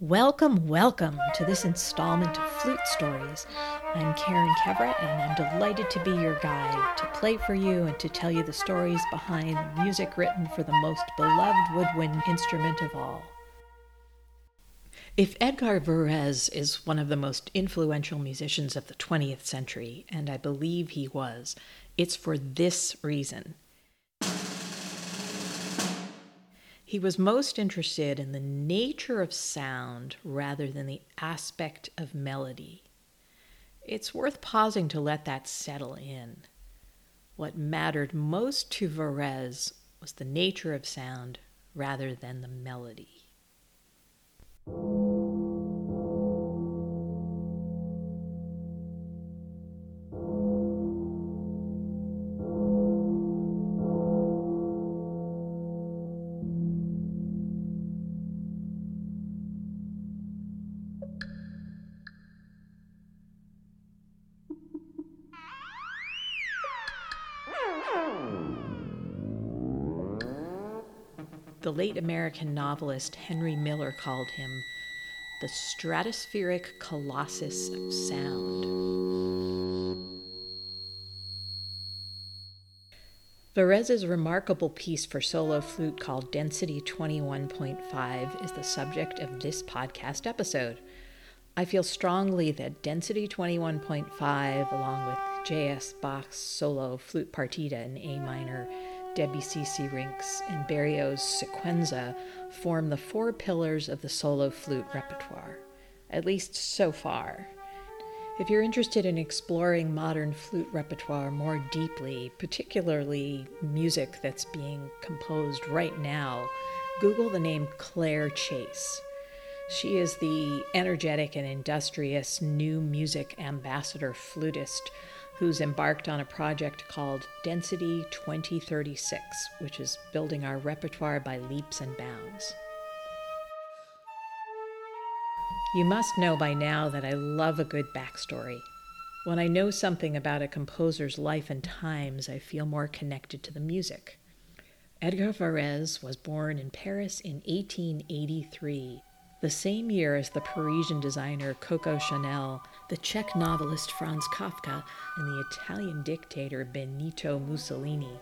Welcome, welcome to this installment of Flute Stories. I'm Karen Kevra, and I'm delighted to be your guide, to play for you and to tell you the stories behind the music written for the most beloved woodwind instrument of all. If Edgard Varèse is one of the most influential musicians of the 20th century, and I believe he was, it's for this reason. He was most interested in the nature of sound rather than the aspect of melody. It's worth pausing to let that settle in. What mattered most to Varèse was the nature of sound rather than the melody. The late American novelist Henry Miller called him the stratospheric colossus of sound. Varèse's remarkable piece for solo flute called Density 21.5 is the subject of this podcast episode. I feel strongly that Density 21.5, along with J.S. Bach's solo flute partita in A minor, Debussy Syrinx, and Berio's Sequenza form the four pillars of the solo flute repertoire, at least so far. If you're interested in exploring modern flute repertoire more deeply, particularly music that's being composed right now, Google the name Claire Chase. She is the energetic and industrious new music ambassador flutist who's embarked on a project called Density 2036, which is building our repertoire by leaps and bounds. You must know by now that I love a good backstory. When I know something about a composer's life and times, I feel more connected to the music. Edgard Varèse was born in Paris in 1883 the same year as the Parisian designer Coco Chanel, the Czech novelist Franz Kafka, and the Italian dictator Benito Mussolini.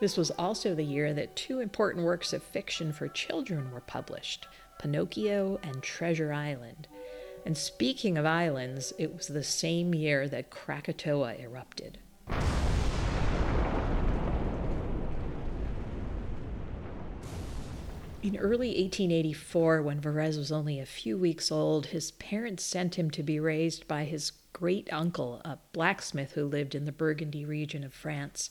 This was also the year that two important works of fiction for children were published Pinocchio and Treasure Island. And speaking of islands, it was the same year that Krakatoa erupted. In early 1884, when Varèse was only a few weeks old, his parents sent him to be raised by his great uncle, a blacksmith who lived in the Burgundy region of France.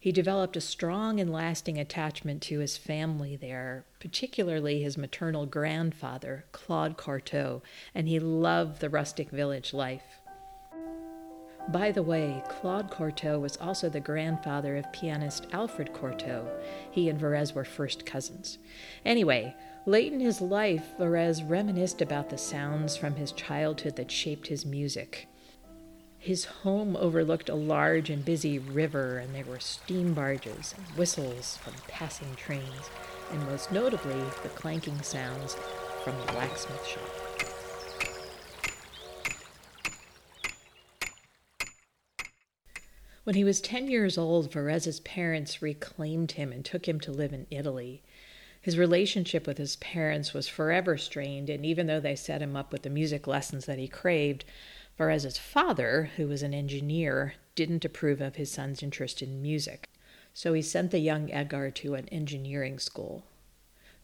He developed a strong and lasting attachment to his family there, particularly his maternal grandfather, Claude Cortot, and he loved the rustic village life. By the way, Claude Cortot was also the grandfather of pianist Alfred Cortot. He and Varèse were first cousins. Anyway, late in his life, Varèse reminisced about the sounds from his childhood that shaped his music. His home overlooked a large and busy river, and there were steam barges and whistles from passing trains, and most notably, the clanking sounds from the blacksmith shop. When he was 10 years old, Varèse's parents reclaimed him and took him to live in Italy. His relationship with his parents was forever strained, and even though they set him up with the music lessons that he craved, Varèse's father, who was an engineer, didn't approve of his son's interest in music. So he sent the young Edgard to an engineering school.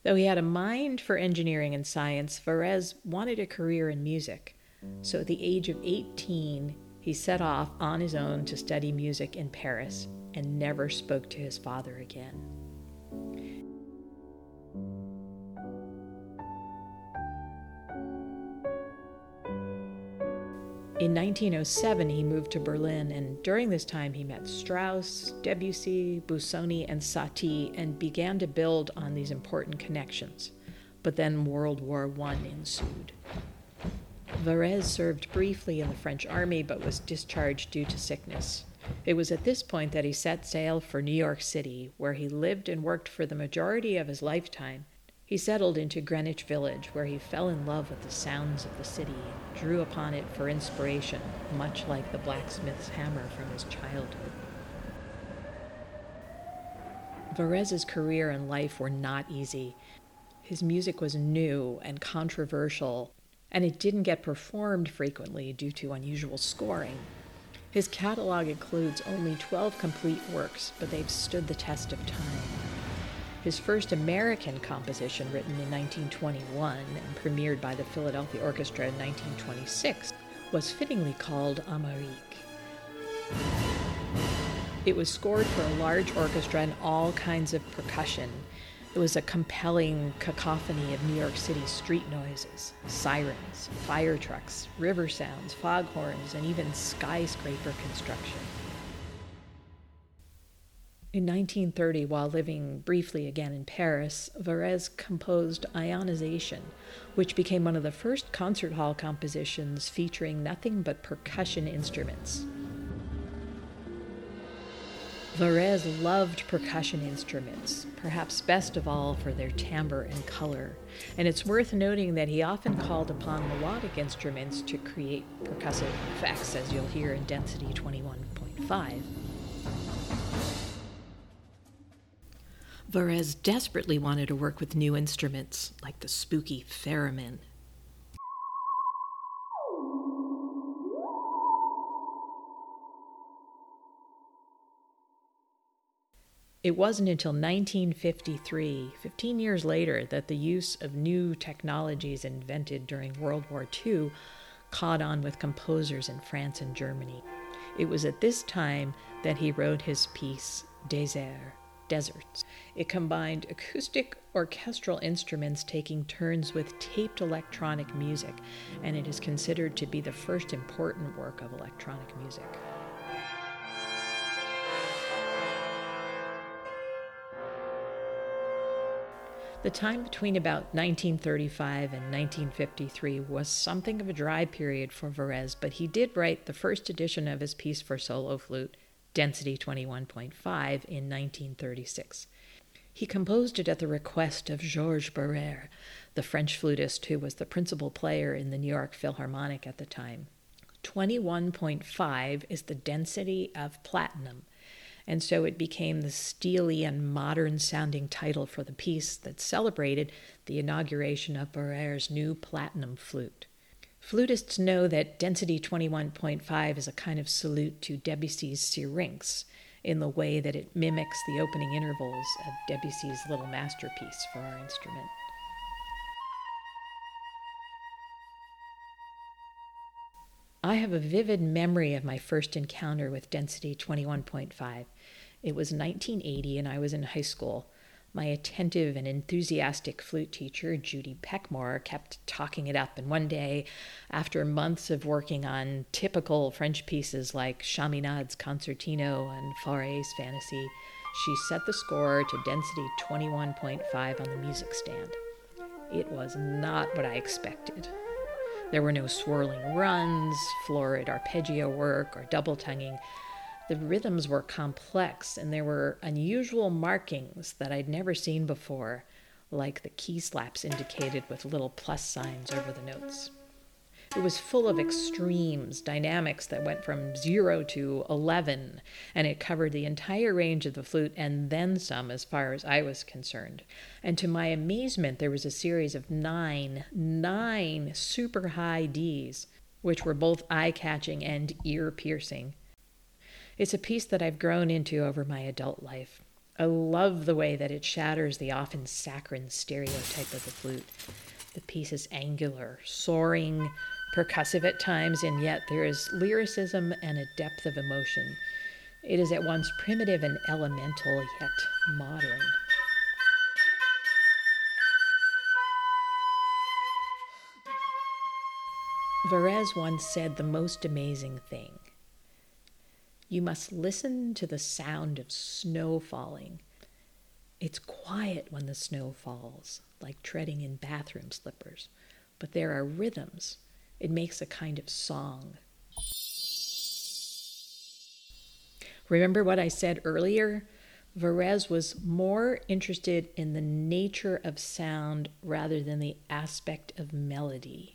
Though he had a mind for engineering and science, Varèse wanted a career in music. So at the age of 18, he set off on his own to study music in Paris and never spoke to his father again. In 1907, he moved to Berlin, and during this time, he met Strauss, Debussy, Busoni, and Satie and began to build on these important connections. But then World War I ensued. Varèse served briefly in the French army but was discharged due to sickness. It was at this point that he set sail for New York City, where he lived and worked for the majority of his lifetime. He settled into Greenwich Village, where he fell in love with the sounds of the city and drew upon it for inspiration, much like the blacksmith's hammer from his childhood. Varèse's career and life were not easy. His music was new and controversial, and it didn't get performed frequently due to unusual scoring. His catalog includes only 12 complete works, but they've stood the test of time. His first American composition, written in 1921 and premiered by the Philadelphia Orchestra in 1926, was fittingly called Amériques. It was scored for a large orchestra and all kinds of percussion. It was a compelling cacophony of New York City street noises sirens, fire trucks, river sounds, foghorns, and even skyscraper construction. In 1930, while living briefly again in Paris, Varèse composed Ionisation, which became one of the first concert hall compositions featuring nothing but percussion instruments. Varèse loved percussion instruments, perhaps best of all for their timbre and color, and it's worth noting that he often called upon melodic instruments to create percussive effects, as you'll hear in Density 21.5. Varèse desperately wanted to work with new instruments, like the spooky theremin It wasn't until 1953, 15 years later, that the use of new technologies invented during World War II caught on with composers in France and Germany. It was at this time that he wrote his piece, Désert, Deserts. It combined acoustic orchestral instruments taking turns with taped electronic music, and it is considered to be the first important work of electronic music. The time between about 1935 and 1953 was something of a dry period for Varèse, but he did write the first edition of his piece for solo flute, Density 21.5, in 1936. He composed it at the request of Georges Barrère, the French flutist who was the principal player in the New York Philharmonic at the time. 21.5 is the density of platinum, and so it became the steely and modern sounding title for the piece that celebrated the inauguration of Barrère's new platinum flute. Flutists know that density 21.5 is a kind of salute to Debussy's Syrinx in the way that it mimics the opening intervals of Debussy's little masterpiece for our instrument. I have a vivid memory of my first encounter with density 21.5. It was 1980 and I was in high school. My attentive and enthusiastic flute teacher, Judy Peckmore, kept talking it up. And one day, after months of working on typical French pieces like Chaminade's Concertino and Fauré's Fantasy, she set the score to density 21.5 on the music stand. It was not what I expected. There were no swirling runs, florid arpeggio work, or double tonguing. The rhythms were complex and there were unusual markings that I'd never seen before, like the key slaps indicated with little plus signs over the notes. It was full of extremes, dynamics that went from zero to 11, and it covered the entire range of the flute and then some as far as I was concerned. And to my amazement, there was a series of nine, nine super high Ds, which were both eye catching and ear piercing. It's a piece that I've grown into over my adult life. I love the way that it shatters the often saccharine stereotype of the flute. The piece is angular, soaring, percussive at times, and yet there is lyricism and a depth of emotion. It is at once primitive and elemental, yet modern. Varèse once said the most amazing thing. You must listen to the sound of snow falling. It's quiet when the snow falls, like treading in bathroom slippers, but there are rhythms it makes a kind of song. Remember what I said earlier? Varèse was more interested in the nature of sound rather than the aspect of melody.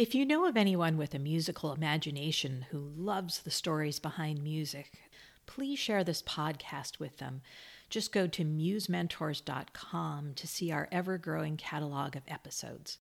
If you know of anyone with a musical imagination who loves the stories behind music, please share this podcast with them. Just go to musementors.com to see our ever growing catalog of episodes.